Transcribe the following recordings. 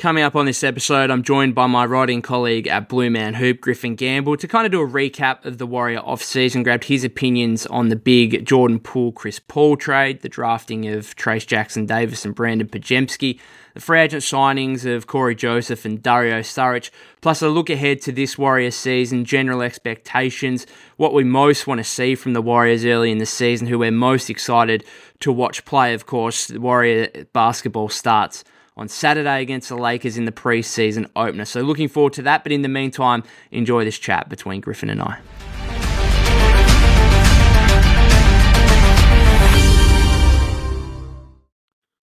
Coming up on this episode, I'm joined by my writing colleague at Blue Man Hoop, Griffin Gamble, to kind of do a recap of the Warrior off-season, grabbed his opinions on the big Jordan Poole Chris Paul trade, the drafting of Trayce Jackson Davis and Brandin Podziemski, the free agent signings of Cory Joseph and Dario Saric, plus a look ahead to this Warrior season, general expectations, what we most want to see from the Warriors early in the season, who we're most excited to watch play, of course. The Warrior basketball starts on Saturday against the Lakers in the preseason opener. So looking forward to that. But in the meantime, enjoy this chat between Griffin and I.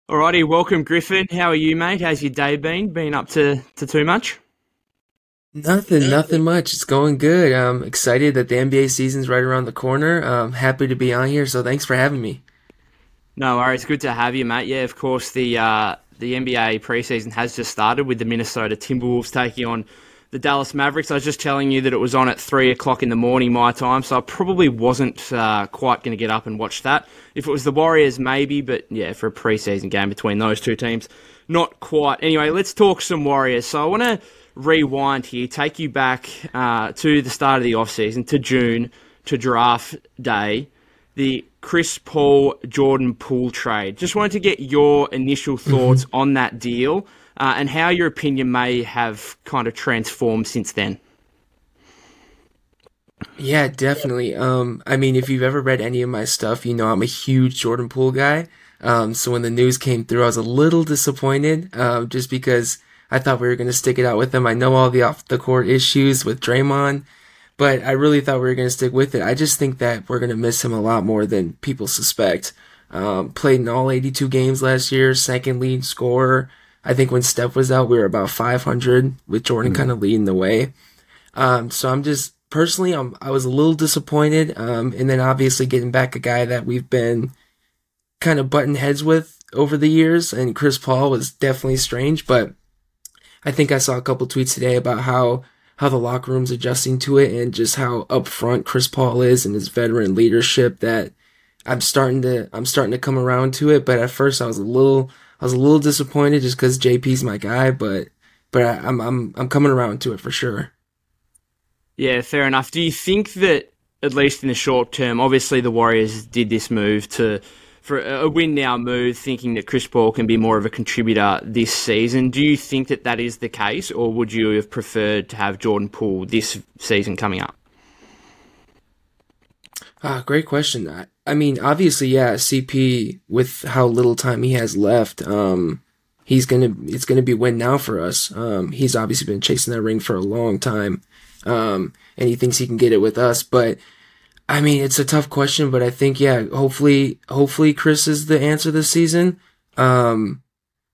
Alrighty, welcome Griffin. How are you, mate? How's your day been? Been up to, to too much? Nothing, nothing much. It's going good. I'm excited that the NBA season's right around the corner. I'm happy to be on here, so thanks for having me. No worries. Good to have you, mate. Yeah, of course, the uh, the NBA preseason has just started with the Minnesota Timberwolves taking on the Dallas Mavericks. I was just telling you that it was on at three o'clock in the morning my time, so I probably wasn't uh, quite going to get up and watch that. If it was the Warriors, maybe, but yeah, for a preseason game between those two teams, not quite. Anyway, let's talk some Warriors. So I want to rewind here, take you back uh, to the start of the offseason, to June, to draft day the Chris Paul Jordan Poole trade. Just wanted to get your initial mm-hmm. thoughts mm-hmm. on that deal uh, and how your opinion may have kind of transformed since then. Yeah, definitely. Um, I mean, if you've ever read any of my stuff, you know I'm a huge Jordan Poole guy. Um, so when the news came through, I was a little disappointed, uh, just because I thought we were going to stick it out with him. I know all the off the court issues with Draymond, but I really thought we were going to stick with it. I just think that we're going to miss him a lot more than people suspect. Um, played in all 82 games last year, second lead scorer. I think when Steph was out, we were about 500 with Jordan mm-hmm. kind of leading the way. Um, so I'm just personally, I'm, I was a little disappointed. Um, and then obviously getting back a guy that we've been kind of button heads with over the years. And Chris Paul was definitely strange, but I think I saw a couple tweets today about how how the locker room's adjusting to it and just how upfront Chris Paul is and his veteran leadership that I'm starting to I'm starting to come around to it. But at first I was a little I was a little disappointed just because JP's my guy, but but I, I'm I'm I'm coming around to it for sure. Yeah, fair enough. Do you think that at least in the short term, obviously the Warriors did this move to for a win now move, thinking that Chris Paul can be more of a contributor this season. Do you think that that is the case, or would you have preferred to have Jordan Poole this season coming up? Ah, great question. I, I mean, obviously, yeah, CP with how little time he has left, um, he's gonna it's gonna be win now for us. Um, he's obviously been chasing that ring for a long time, um, and he thinks he can get it with us, but I mean, it's a tough question, but I think, yeah, hopefully, hopefully Chris is the answer this season. Um,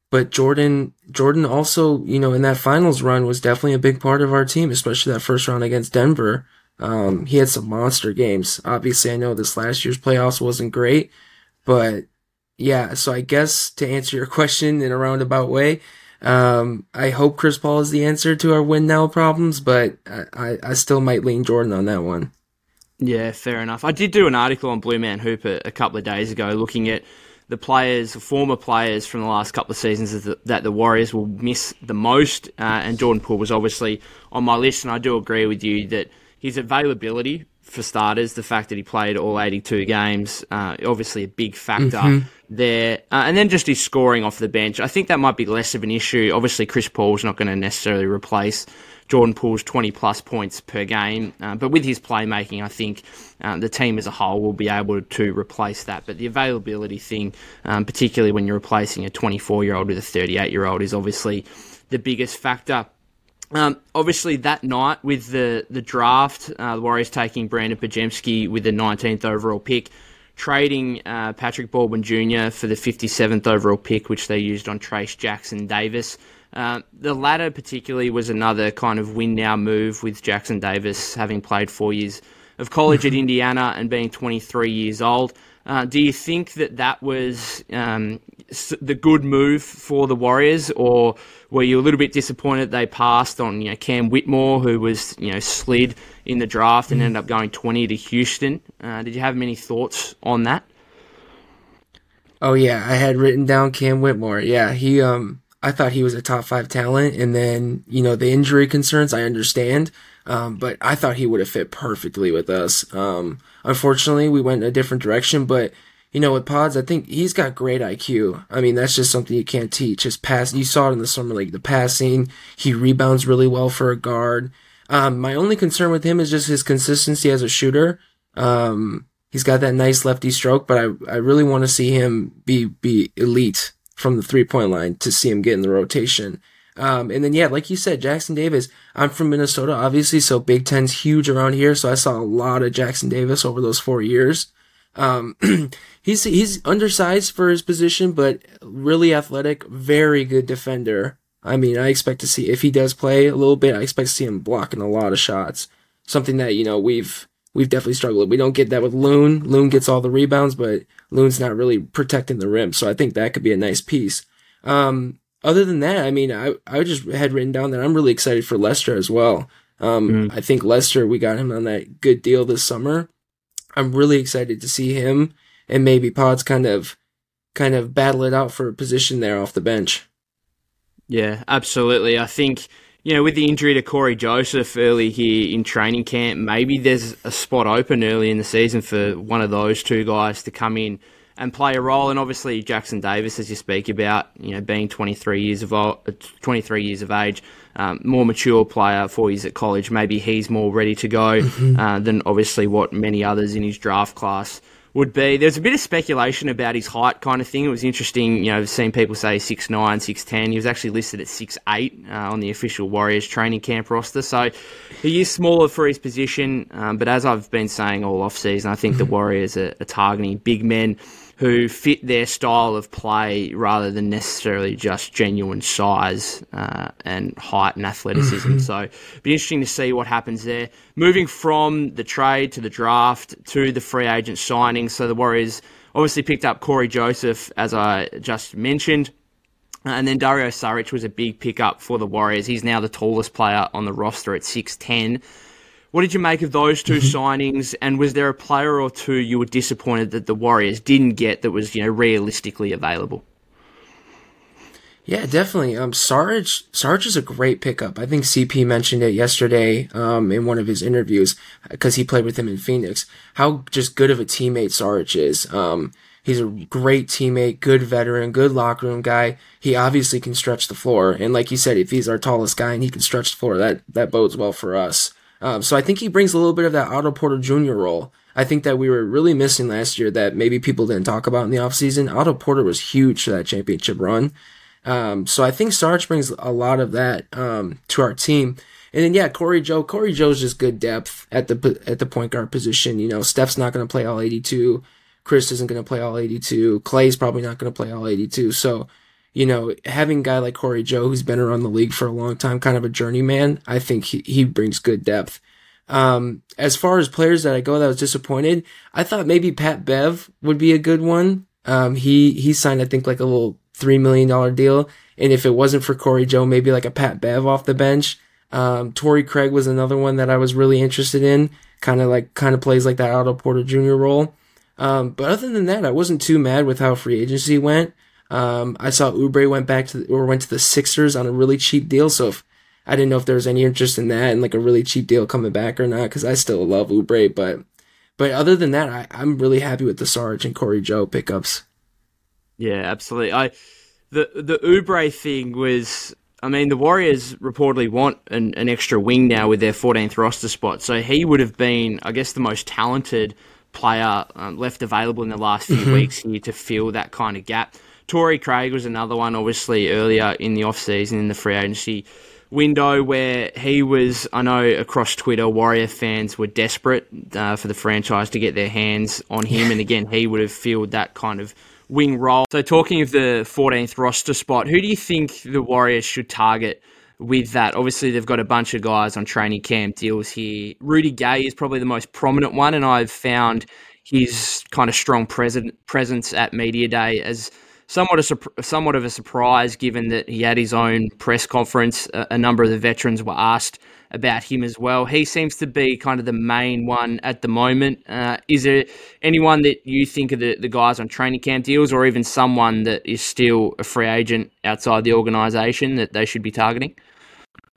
but Jordan, Jordan also, you know, in that finals run was definitely a big part of our team, especially that first round against Denver. Um, he had some monster games. Obviously, I know this last year's playoffs wasn't great, but yeah, so I guess to answer your question in a roundabout way, um, I hope Chris Paul is the answer to our win now problems, but I, I still might lean Jordan on that one. Yeah, fair enough. I did do an article on Blue Man Hooper a, couple of days ago looking at the players, former players from the last couple of seasons that the Warriors will miss the most. Uh, and Jordan Poole was obviously on my list, and I do agree with you that his availability, for starters, the fact that he played all 82 games, uh, obviously a big factor mm-hmm. there. Uh, and then just his scoring off the bench. I think that might be less of an issue. Obviously, Chris Paul's not going to necessarily replace Jordan Poole's 20 plus points per game. Uh, but with his playmaking, I think uh, the team as a whole will be able to replace that. But the availability thing, um, particularly when you're replacing a 24 year old with a 38 year old, is obviously the biggest factor. Um, obviously, that night with the the draft, uh, the Warriors taking Brandin Podziemski with the 19th overall pick, trading uh, Patrick Baldwin Jr. for the 57th overall pick, which they used on Trayce Jackson Davis. Uh, the latter, particularly, was another kind of win now move with Jackson Davis having played four years of college at Indiana and being 23 years old. Uh, do you think that that was um, the good move for the Warriors, or were you a little bit disappointed they passed on you know Cam Whitmore, who was you know slid in the draft and ended up going 20 to Houston? Uh, did you have many thoughts on that? Oh yeah, I had written down Cam Whitmore. Yeah, he um I thought he was a top five talent, and then you know the injury concerns I understand, um, but I thought he would have fit perfectly with us. Um, unfortunately, we went in a different direction, but you know, with Pods, I think he's got great IQ. I mean, that's just something you can't teach. His pass, you saw it in the summer league, the passing. He rebounds really well for a guard. Um, my only concern with him is just his consistency as a shooter. Um, he's got that nice lefty stroke, but I, I really want to see him be, be elite from the three point line to see him get in the rotation. Um, and then, yeah, like you said, Jackson Davis, I'm from Minnesota, obviously, so Big Ten's huge around here. So I saw a lot of Jackson Davis over those four years. Um, he's, he's undersized for his position, but really athletic, very good defender. I mean, I expect to see, if he does play a little bit, I expect to see him blocking a lot of shots. Something that, you know, we've, we've definitely struggled. We don't get that with Loon. Loon gets all the rebounds, but Loon's not really protecting the rim. So I think that could be a nice piece. Um, other than that, I mean, I, I just had written down that I'm really excited for Lester as well. Um, mm. I think Lester, we got him on that good deal this summer. I'm really excited to see him and maybe Pods kind of, kind of battle it out for a position there off the bench. Yeah, absolutely. I think, you know, with the injury to Cory Joseph early here in training camp, maybe there's a spot open early in the season for one of those two guys to come in and play a role. And obviously Jackson Davis, as you speak about, you know, being 23 years of old, 23 years of age, um, more mature player, four years at college. Maybe he's more ready to go mm-hmm. uh, than obviously what many others in his draft class would be. There's a bit of speculation about his height kind of thing. It was interesting, you know, seeing people say 6'9", 6'10". He was actually listed at 6'8", uh, on the official Warriors training camp roster. So he is smaller for his position. Um, but as I've been saying all off season, I think the. Warriors are, are targeting big men who fit their style of play rather than necessarily just genuine size uh, and height and athleticism. Mm-hmm. so, be interesting to see what happens there. Moving from the trade to the draft to the free agent signing. So, the Warriors obviously picked up Cory Joseph, as I just mentioned. Uh, and then Dario Saric was a big pickup for the Warriors. He's now the tallest player on the roster at 6'10. What did you make of those 2 mm-hmm. signings? And was there a player or two you were disappointed that the Warriors didn't get that was, you know, realistically available? Yeah, definitely. Um, Sarge, Sarge is a great pickup. I think CP mentioned it yesterday, um, in one of his interviews because he played with him in Phoenix. How just good of a teammate Sarge is. Um, he's a great teammate, good veteran, good locker room guy. He obviously can stretch the floor. And like you said, if he's our tallest guy and he can stretch the floor, that, that bodes well for us. Um, so I think he brings a little bit of that Otto Porter Jr. role. I think that we were really missing last year that maybe people didn't talk about in the offseason. Otto Porter was huge for that championship run. Um, so I think Sarge brings a lot of that um, to our team. And then yeah, Cory Joe. Cory Joe's just good depth at the at the point guard position. You know, Steph's not going to play all 82. Chris isn't going to play all 82. Klay's probably not going to play all 82. So you know, having a guy like Cory Joe, who's been around the league for a long time, kind of a journeyman, I think he, he brings good depth. Um, as far as players that I go that was disappointed, I thought maybe Pat Bev would be a good one. Um, he, he signed, I think, like a little $3 million deal. And if it wasn't for Cory Joe, maybe like a Pat Bev off the bench. Um, Craig was another one that I was really interested in. Kind of like, kind of plays like that Otto Porter Jr. role. Um, but other than that, I wasn't too mad with how free agency went. Um, I saw Oubre went back to the, or went to the Sixers on a really cheap deal. So if, I didn't know if there was any interest in that and like a really cheap deal coming back or not because I still love Oubre. But but other than that, I, I'm really happy with the Sarge and Cory Joe pickups. Yeah, absolutely. I the the Oubre thing was. I mean, the Warriors reportedly want an, an extra wing now with their 14th roster spot. So he would have been, I guess, the most talented player um, left available in the last few mm-hmm. weeks here to fill that kind of gap. Torrey Craig was another one, obviously, earlier in the off-season in the free agency window where he was, I know across Twitter, Warrior fans were desperate uh, for the franchise to get their hands on him. and again, he would have filled that kind of wing role. So, talking of the 14th roster spot, who do you think the Warriors should target? With that, obviously they've got a bunch of guys on training camp deals here. Rudy Gay is probably the most prominent one, and I've found his kind of strong present, presence at media day as somewhat a somewhat of a surprise given that he had his own press conference. A, a, number of the veterans were asked about him as well. He seems to be kind of the main one at the moment. Uh, is there anyone that you think of the, the guys on training camp deals, or even someone that is still a free agent outside the organisation that they should be targeting?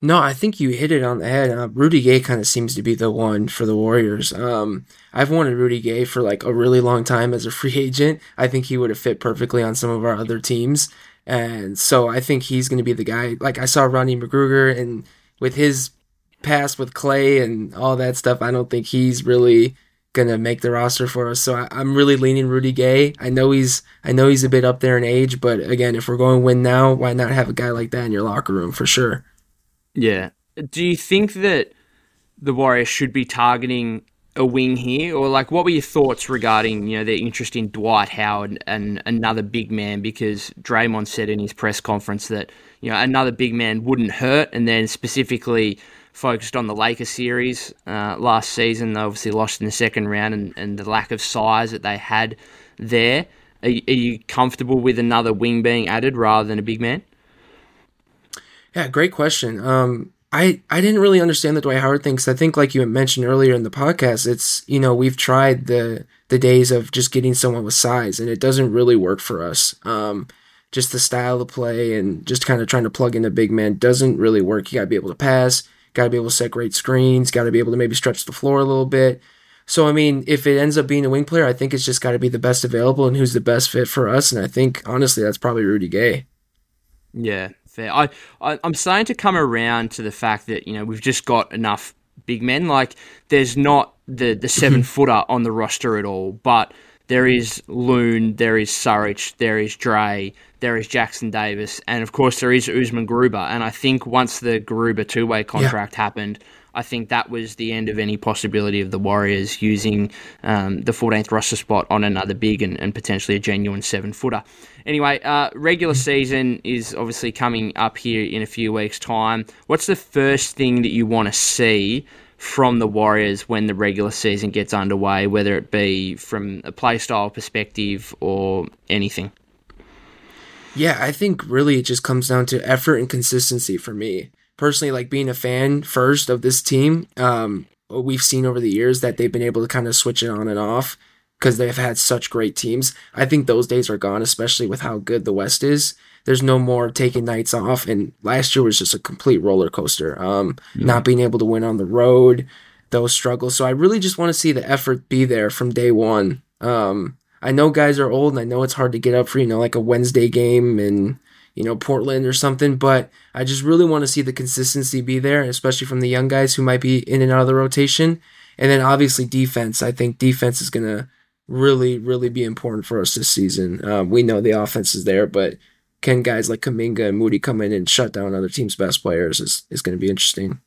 No, I think you hit it on the head. Uh, Rudy Gay kind of seems to be the one for the Warriors. Um, I've wanted Rudy Gay for like a really long time as a free agent. I think he would have fit perfectly on some of our other teams. And so I think he's going to be the guy. Like I saw Rodney McGruder and with his past with Klay and all that stuff, I don't think he's really going to make the roster for us. So I, am really leaning Rudy Gay. I know he's I know he's a bit up there in age, but again, if we're going to win now, why not have a guy like that in your locker room for sure? Yeah. Do you think that the Warriors should be targeting a wing here, or like what were your thoughts regarding you know their interest in Dwight Howard and another big man? Because Draymond said in his press conference that you know another big man wouldn't hurt, and then specifically focused on the Lakers series uh, last season. They obviously lost in the second round, and, and the lack of size that they had there. Are, are you comfortable with another wing being added rather than a big man? Yeah, great question. Um, I, I didn't really understand the Dwight Howard thing because I think, like you mentioned earlier in the podcast, it's you know we've tried the the days of just getting someone with size, and it doesn't really work for us. Um, just the style of play and just kind of trying to plug in a big man doesn't really work. You got to be able to pass, got to be able to set great screens, got to be able to maybe stretch the floor a little bit. So I mean, if it ends up being a wing player, I think it's just got to be the best available and who's the best fit for us. And I think honestly, that's probably Rudy Gay. Yeah, fair. I, I I'm starting to come around to the fact that you know we've just got enough big men. Like there's not the the seven footer on the roster at all, but there is Loon, there is Saric, there is Dre, there is Jackson Davis, and of course there is Usman Garuba. And I think once the Garuba two way contract yeah. happened, I think that was the end of any possibility of the Warriors using um, the 14th roster spot on another big and, and potentially a genuine seven footer. Anyway, uh, regular season is obviously coming up here in a few weeks' time. What's the first thing that you want to see from the Warriors when the regular season gets underway, whether it be from a playstyle perspective or anything? Yeah, I think really it just comes down to effort and consistency for me personally like being a fan first of this team. Um, we've seen over the years that they've been able to kind of switch it on and off because they've had such great teams. I think those days are gone, especially with how good the West is. There's no more taking nights off, and last year was just a complete roller coaster. Um. Not being able to win on the road, those struggles. So I really just want to see the effort be there from day one. Um, I know guys are old, and I know it's hard to get up for you know like a Wednesday game and you know, Portland or something. But I just really want to see the consistency be there, especially from the young guys who might be in and out of the rotation. And then obviously defense. I think defense is going to really, really be important for us this season. Um, we know the offense is there, but can guys like Kuminga and Moody come in and shut down other teams' best players is, is going to be interesting.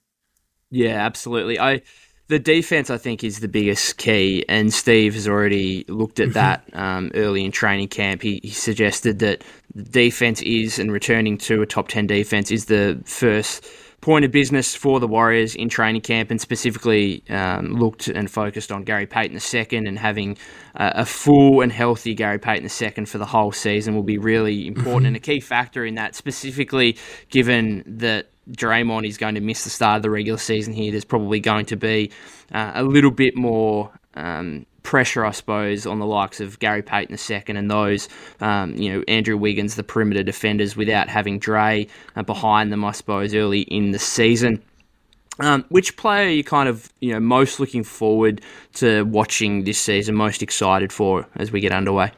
Yeah, absolutely. I the defense, I think, is the biggest key, and Steve has already looked at mm-hmm. that um, early in training camp. He, he suggested that the defense is, and returning to a top 10 defense is the first point of business for the Warriors in training camp, and specifically um, looked and focused on Gary Payton II and having uh, a full and healthy Gary Payton II for the whole season will be really important mm-hmm. and a key factor in that, specifically given that Draymond is going to miss the start of the regular season here. There's probably going to be uh, a little bit more um, pressure, I suppose, on the likes of Gary Payton II and those, um, you know, Andrew Wiggins, the perimeter defenders, without having Dre uh, behind them, I suppose, early in the season. Um, which player are you kind of, you know, most looking forward to watching this season, most excited for as we get underway?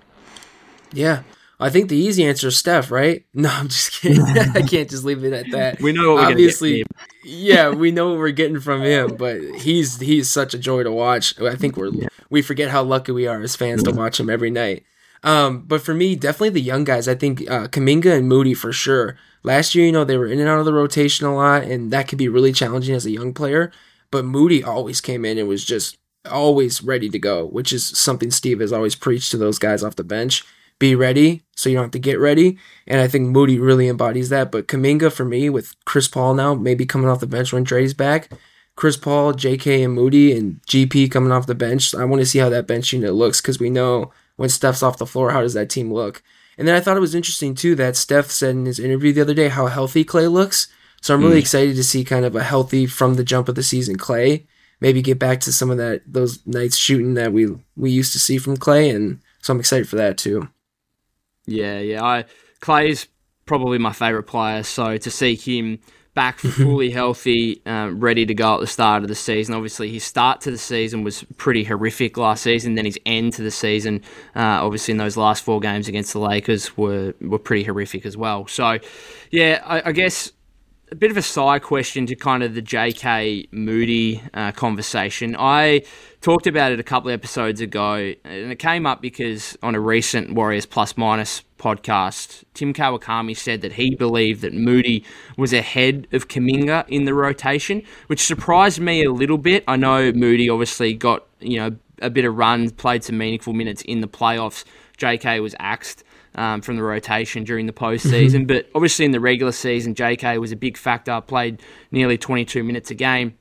Yeah, I think the easy answer is Steph, right? No, I'm just kidding. I can't just leave it at that. We know what we're getting from. obviously. yeah, we know what we're getting from him, but he's he's such a joy to watch. I think we're yeah. we forget how lucky we are as fans to watch him every night. Um, but for me, definitely the young guys. I think uh, Kuminga and Moody for sure. Last year, you know, they were in and out of the rotation a lot, and that can be really challenging as a young player. But Moody always came in and was just always ready to go, which is something Steve has always preached to those guys off the bench be ready so you don't have to get ready. And I think Moody really embodies that. But Kuminga for me with Chris Paul now, maybe coming off the bench when Dre's back. Chris Paul, JK, and Moody, and GP coming off the bench. I want to see how that bench unit looks because we know when Steph's off the floor, how does that team look? And then I thought it was interesting too that Steph said in his interview the other day how healthy Klay looks. So I'm really mm. excited to see kind of a healthy from the jump of the season Klay. Maybe get back to some of that those nights shooting that we we used to see from Klay, and so I'm excited for that too. Yeah, yeah. I Klay's probably my favorite player, so to see him back fully healthy, um, ready to go at the start of the season. Obviously, his start to the season was pretty horrific last season. Then his end to the season, uh, obviously in those last four games against the Lakers, were were pretty horrific as well. So, yeah, I, I guess a bit of a side question to kind of the J.K. Moody uh, conversation. I talked about it a couple of episodes ago, and it came up because on a recent Warriors Plus Minus podcast, Tim Kawakami said that he believed that Moody was ahead of Kuminga in the rotation, which surprised me a little bit. I know Moody obviously got you know a bit of run, played some meaningful minutes in the playoffs. J.K. was axed um, from the rotation during the postseason. Mm-hmm. But obviously, in the regular season, JK was a big factor, played nearly 22 minutes a game.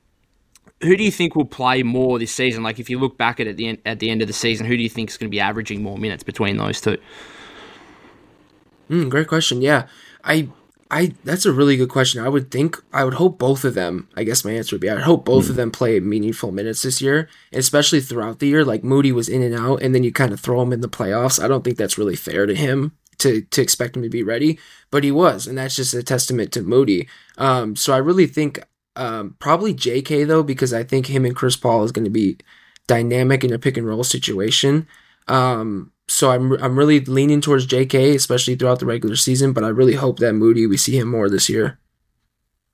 Who do you think will play more this season? Like, if you look back at it at the end, at the end of the season, who do you think is going to be averaging more minutes between those two? Mm, great question. Yeah, I I that's a really good question. I would think I would hope both of them. I guess my answer would be I would hope both mm. of them play meaningful minutes this year, especially throughout the year. Like Moody was in and out, and then you kind of throw him in the playoffs. I don't think that's really fair to him to to expect him to be ready, but he was, and that's just a testament to Moody. Um, so I really think um, probably J.K. though because I think him and Chris Paul is going to be dynamic in a pick and roll situation. Um, so I'm I'm really leaning towards J.K. especially throughout the regular season, but I really hope that Moody we see him more this year.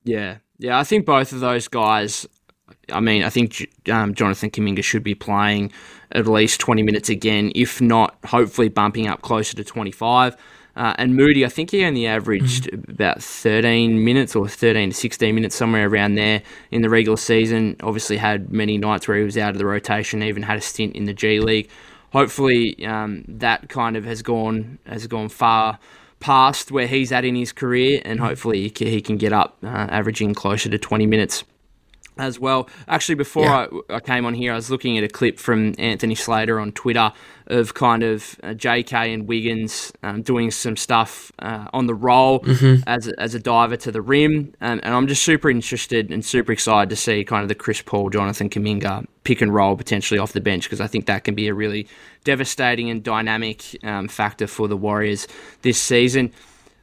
Yeah, yeah, I think both of those guys. I mean, I think um, Jonathan Kuminga should be playing at least 20 minutes again, if not, hopefully bumping up closer to 25. Uh, and Moody, I think he only averaged mm-hmm. about 13 minutes or 13 to 16 minutes, somewhere around there in the regular season. Obviously, had many nights where he was out of the rotation, even had a stint in the G League hopefully um, that kind of has gone has gone far past where he's at in his career, and hopefully he can, he can get up, uh, averaging closer to 20 minutes as well. Actually, before yeah. I, I, came on here, I was looking at a clip from Anthony Slater on Twitter of kind of uh, J.K. and Wiggins um, doing some stuff uh, on the roll mm-hmm. as, a, as a diver to the rim. And, and, I'm just super interested and super excited to see kind of the Chris Paul, Jonathan Kuminga pick and roll potentially off the bench because I think that can be a really devastating and dynamic um, factor for the Warriors this season.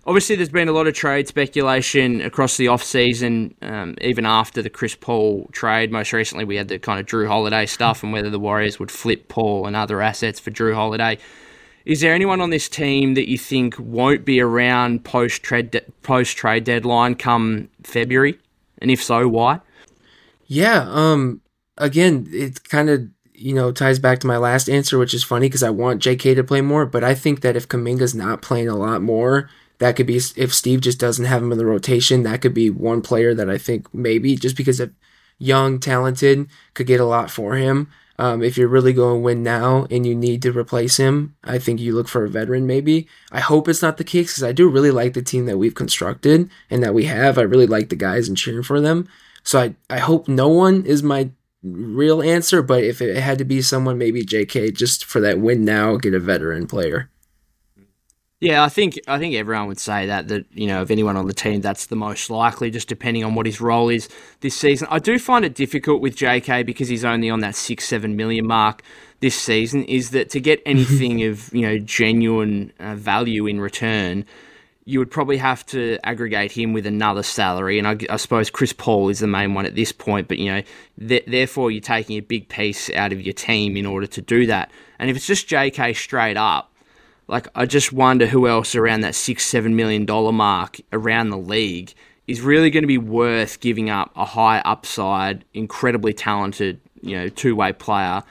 Obviously, there's been a lot of trade speculation across the off-season, um, even after the Chris Paul trade. Most recently, we had the kind of Jrue Holiday stuff and whether the Warriors would flip Paul and other assets for Jrue Holiday. Is there anyone on this team that you think won't be around post trade de- post trade deadline come February? And if so, why? Yeah. Um. Again, it kind of you know ties back to my last answer, which is funny because I want J.K. to play more, but I think that if Kuminga's not playing a lot more that could be if Steve just doesn't have him in the rotation. That could be one player that I think maybe just because of young, talented, could get a lot for him. Um, if you're really going to win now and you need to replace him, I think you look for a veteran maybe. I hope it's not the case because I do really like the team that we've constructed and that we have. I really like the guys and cheering for them. So I, I hope no one is my real answer, but if it had to be someone, maybe JK, just for that win now, get a veteran player. Yeah, I think I think everyone would say that that you know of anyone on the team that's the most likely, just depending on what his role is this season. I do find it difficult with J.K. because he's only on that six seven million mark this season. Is that to get anything of you know genuine uh, value in return? You would probably have to aggregate him with another salary, and I, I suppose Chris Paul is the main one at this point. But you know, th- therefore you're taking a big piece out of your team in order to do that. And if it's just J.K. straight up like, I just wonder who else around that six, seven million dollar mark around the league is really going to be worth giving up a high upside, incredibly talented, you know, two way player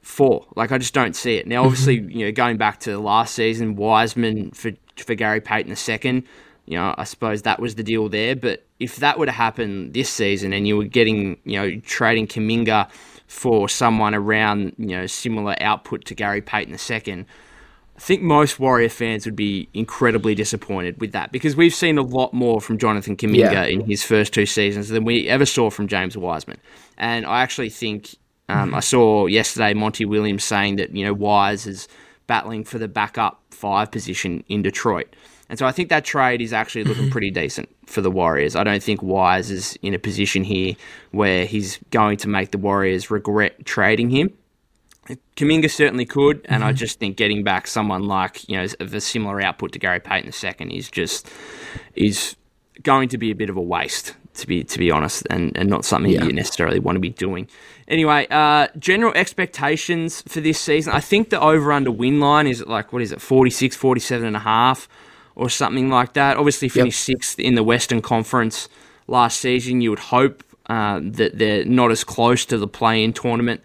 for. Like, I just don't see it. Now, mm-hmm. obviously, you know, going back to last season, Wiseman for for Gary Payton II, you know, I suppose that was the deal there. But if that were to happen this season and you were getting, you know, trading Kuminga for someone around, you know, similar output to Gary Payton II, think most Warrior fans would be incredibly disappointed with that because we've seen a lot more from Jonathan Kuminga yeah. in his first two seasons than we ever saw from James Wiseman. And I actually think um, I saw yesterday Monty Williams saying that you know Wise is battling for the backup five position in Detroit. And so I think that trade is actually looking pretty decent for the Warriors. I don't think Wise is in a position here where he's going to make the Warriors regret trading him. Kuminga certainly could, and mm-hmm. I just think getting back someone like you know of a similar output to Gary Payton II is just is going to be a bit of a waste to be to be honest, and, and not something yeah. you necessarily want to be doing. Anyway, uh, general expectations for this season. I think the over under win line is like what is it, 46, 47 and a half or something like that. Obviously finished yep. sixth in the Western Conference last season. You would hope uh, that they're not as close to the play in tournament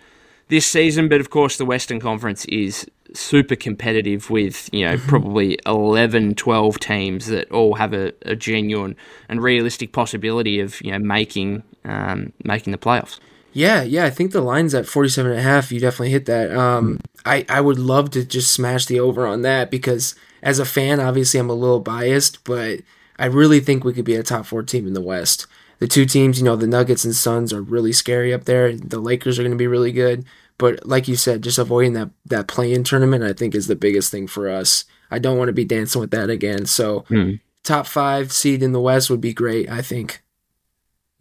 this season, but of course the Western Conference is super competitive with, you know, mm-hmm. probably 11, 12 teams that all have a, a, genuine and realistic possibility of, you know, making um, making the playoffs. Yeah, yeah, I think the line's at 47 and a half. You definitely hit that. Um, I, I would love to just smash the over on that because as a fan, obviously I'm a little biased, but I really think we could be a top four team in the West. The two teams, you know, the Nuggets and Suns are really scary up there. The Lakers are going to be really good. But like you said, just avoiding that that play-in tournament, I think, is the biggest thing for us. I don't want to be dancing with that again. So mm. top five seed in the West would be great. I think.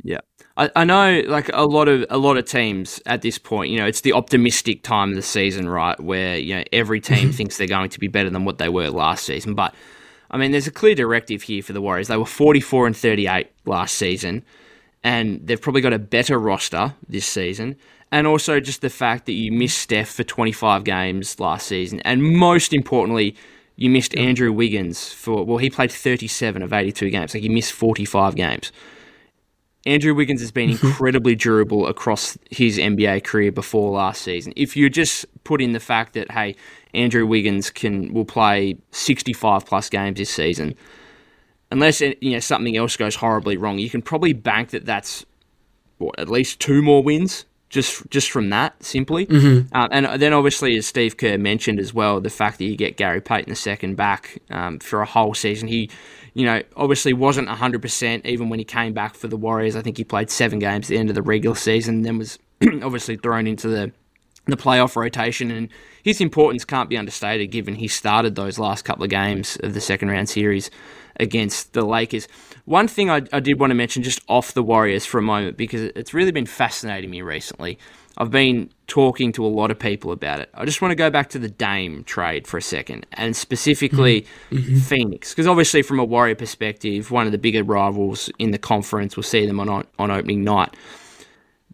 Yeah. I, I know like a lot of a lot of teams at this point, you know, it's the optimistic time of the season, right? Where, you know, every team thinks they're going to be better than what they were last season. But I mean, there's a clear directive here for the Warriors. They were 44 and 38 last season, and they've probably got a better roster this season and also just the fact that you missed Steph for 25 games last season, and most importantly, you missed Andrew Wiggins for well, he played 37 of 82 games, like he missed 45 games. Andrew Wiggins has been incredibly durable across his NBA career before last season. If you just put in the fact that hey, Andrew Wiggins can will play 65 plus games this season, unless you know something else goes horribly wrong, you can probably bank that that's what at least two more wins just just from that simply. Mm-hmm. Uh, and then obviously, as Steve Kerr mentioned as well, the fact that you get Gary Payton second back um, for a whole season, he, you know, obviously wasn't hundred percent even when he came back for the Warriors. I think he played seven games at the end of the regular season, then was obviously thrown into the the playoff rotation, and his importance can't be understated given he started those last couple of games of the second round series against the Lakers. One thing I, I did want to mention just off the Warriors for a moment because it's really been fascinating me recently. I've been talking to a lot of people about it. I just want to go back to the Dame trade for a second, and specifically mm-hmm. mm-hmm. Phoenix, because obviously from a Warrior perspective, one of the bigger rivals in the conference. We'll see them on on opening night.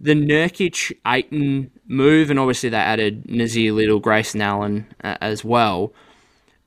The Nurkic Ayton move, and obviously they added Nassir Little, Grayson Allen uh, as well.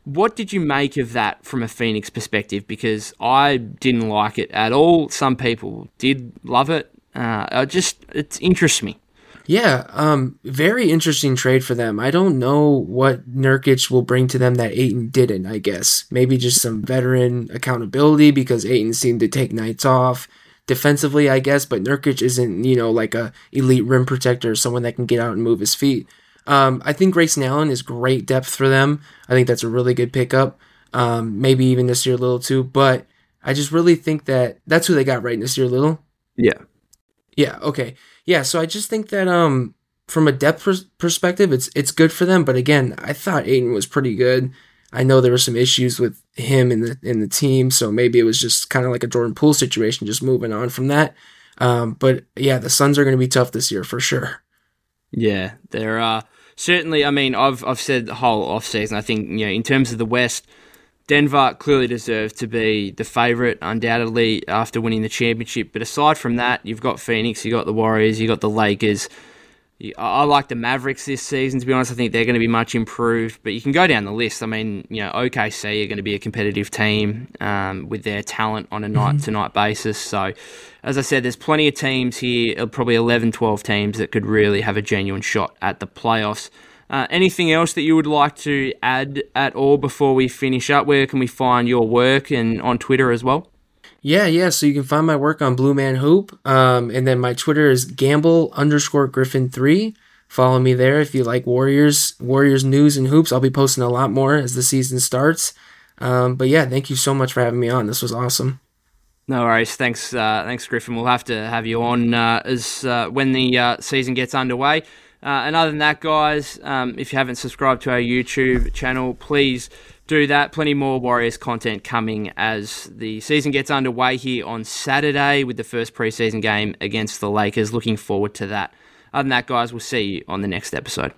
What did you make of that from a Phoenix perspective? Because I didn't like it at all. Some people did love it. Uh, I just it interests me. Yeah, um, very interesting trade for them. I don't know what Nurkic will bring to them that Ayton didn't. I guess maybe just some veteran accountability because Ayton seemed to take nights off defensively. I guess, but Nurkic isn't you know like a elite rim protector, someone that can get out and move his feet. Um, I think Grayson Allen is great depth for them. I think that's a really good pickup. Um, maybe even Nassir Little too. But I just really think that that's who they got right, Nassir Little. Yeah. Yeah. Okay. Yeah. So I just think that um, from a depth pers- perspective, it's it's good for them. But again, I thought Ayton was pretty good. I know there were some issues with him in the in the team, so maybe it was just kind of like a Jordan Poole situation, just moving on from that. Um, but yeah, the Suns are going to be tough this year for sure. Yeah, they're uh, certainly, I mean, I've I've said the whole off season. I think you know, in terms of the West, Denver clearly deserved to be the favourite, undoubtedly after winning the championship. But aside from that, you've got Phoenix, you have got the Warriors, you have got the Lakers. I like the Mavericks this season. To be honest, I think they're going to be much improved. But you can go down the list. I mean, you know, OKC are going to be a competitive team um, with their talent on a night to night basis. So, as I said, there's plenty of teams here, uh, probably 11, 12 teams that could really have a genuine shot at the playoffs. Uh, anything else that you would like to add at all before we finish up? Where can we find your work and on Twitter as well? Yeah, yeah. So you can find my work on Blue Man Hoop. Um, and then my Twitter is gamble underscore griffin three. Follow me there if you like Warriors, Warriors news and hoops. I'll be posting a lot more as the season starts. Um, but yeah, thank you so much for having me on. This was awesome. No worries. Thanks, uh, thanks, Griffin. We'll have to have you on uh, as uh, when the uh, season gets underway. Uh, and other than that, guys, um, if you haven't subscribed to our YouTube channel, please do that. Plenty more Warriors content coming as the season gets underway here on Saturday with the first preseason game against the Lakers. Looking forward to that. Other than that, guys, we'll see you on the next episode.